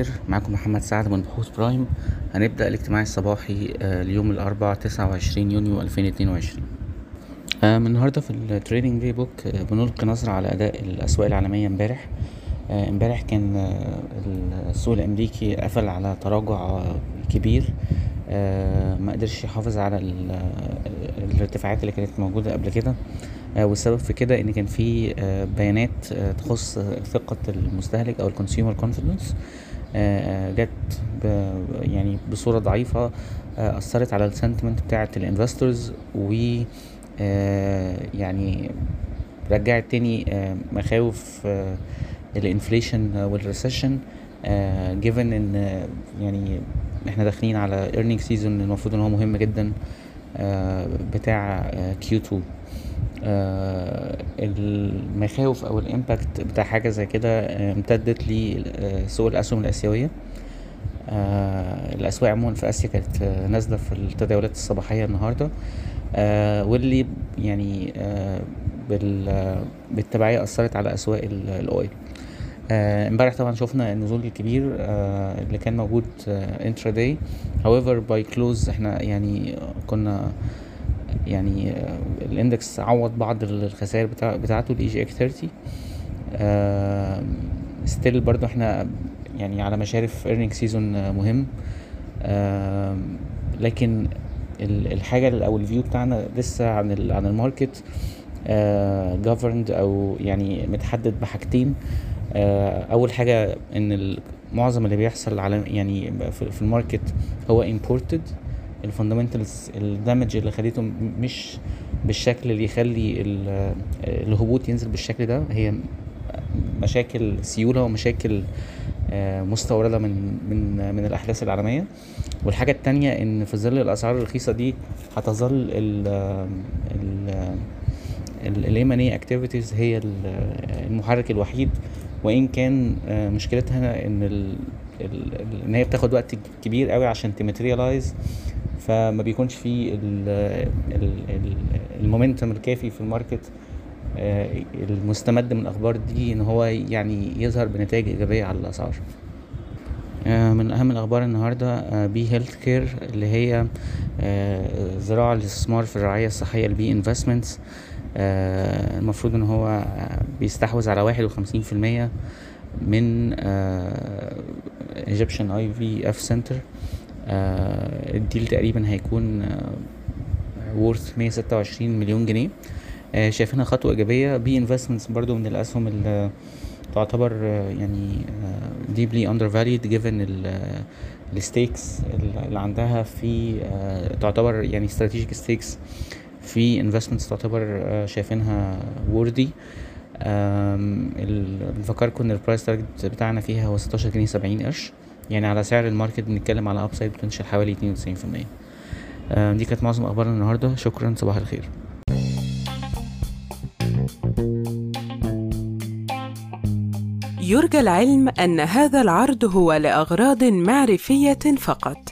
الخير. معاكم محمد سعد من بحوث برايم. هنبدأ الاجتماع الصباحي آه، اليوم الأربعاء تسعة وعشرين يونيو ألفين اتنين وعشرين. من النهاردة في ال trading day book آه، بنلقي نظرة على أداء الأسواق العالمية امبارح. آه، امبارح كان آه، السوق الأمريكي قفل على تراجع آه، كبير. آه، ما قدرش يحافظ على ال- آه، الارتفاعات اللي كانت موجودة قبل كده. آه، والسبب في كده إن كان في آه، بيانات آه، تخص آه، ثقة المستهلك أو ال consumer confidence جت يعني بصورة ضعيفة آه، أثرت على ال sentiment بتاعة ال investors و آه، يعني رجعت تاني آه، مخاوف ال inflation وال recession given إن يعني إحنا داخلين على earning season المفروض إن هو مهم جدا بتاع Q 2 آه، المخاوف أو ال impact بتاع حاجة زي كده آه، امتدت لسوق الأسهم الآسيوية. آه، الأسواق عموما في آسيا كانت آه، نازلة في التداولات الصباحية النهارده. آه، واللي يعني آه، بال- آه، بالتبعية أثرت على أسواق ال- ال oil. آه، امبارح طبعا شفنا النزول الكبير آه، اللي كان موجود intraday however by close إحنا يعني كنا يعني آه، ال index عوض بعض الخسائر بتاع بتاعته ال EGX 30 still برضو إحنا يعني على مشارف earning season مهم. لكن ال- الحاجة ال- أو ال view بتاعنا لسه عن عن ال market governed أو يعني متحدد بحاجتين. آه، أول حاجة إن معظم اللي بيحصل على يعني في في ال market هو imported. ال fundamentals ال damage اللي م- مش بالشكل اللي يخلي ال- الهبوط ينزل بالشكل ده هي مشاكل سيولة ومشاكل آه، مستوردة من من من الأحداث العالمية. والحاجة التانية إن في ظل الأسعار الرخيصة دي هتظل ال ال ال M&A activities هي ال- المحرك الوحيد. وإن كان آه، مشكلتها إن ال إن هي بتاخد وقت كبير قوي عشان تماتريالايز فما بيكونش في ال momentum الكافي في ال market آه، المستمد من الأخبار دي إن هو يعني يظهر بنتائج إيجابية على الأسعار. آه، من أهم الأخبار النهارده B Healthcare اللي هي آه، ذراع الاستثمار في الرعاية الصحية ال B Investments. المفروض إن هو آه، بيستحوذ على واحد وخمسين في المية من Egyptian IVF Center ال deal تقريبا هيكون worth 126 مليون جنيه. آه، شايفينها خطوة إيجابية. B Investments برضو من الأسهم اللي تعتبر آه، يعني deeply undervalued given ال stakes اللي عندها في آه، تعتبر يعني strategic stakes في investments تعتبر آه، شايفينها ووردي بنفكركم إن ال price target بتاعنا فيها هو 16 جنيه 70 قرش. يعني على سعر ال market بنتكلم على upside potential حوالي 92% آم، دي كانت معظم أخبارنا النهارده. شكرا. صباح الخير. يرجى العلم أن هذا العرض هو لأغراض معرفية فقط،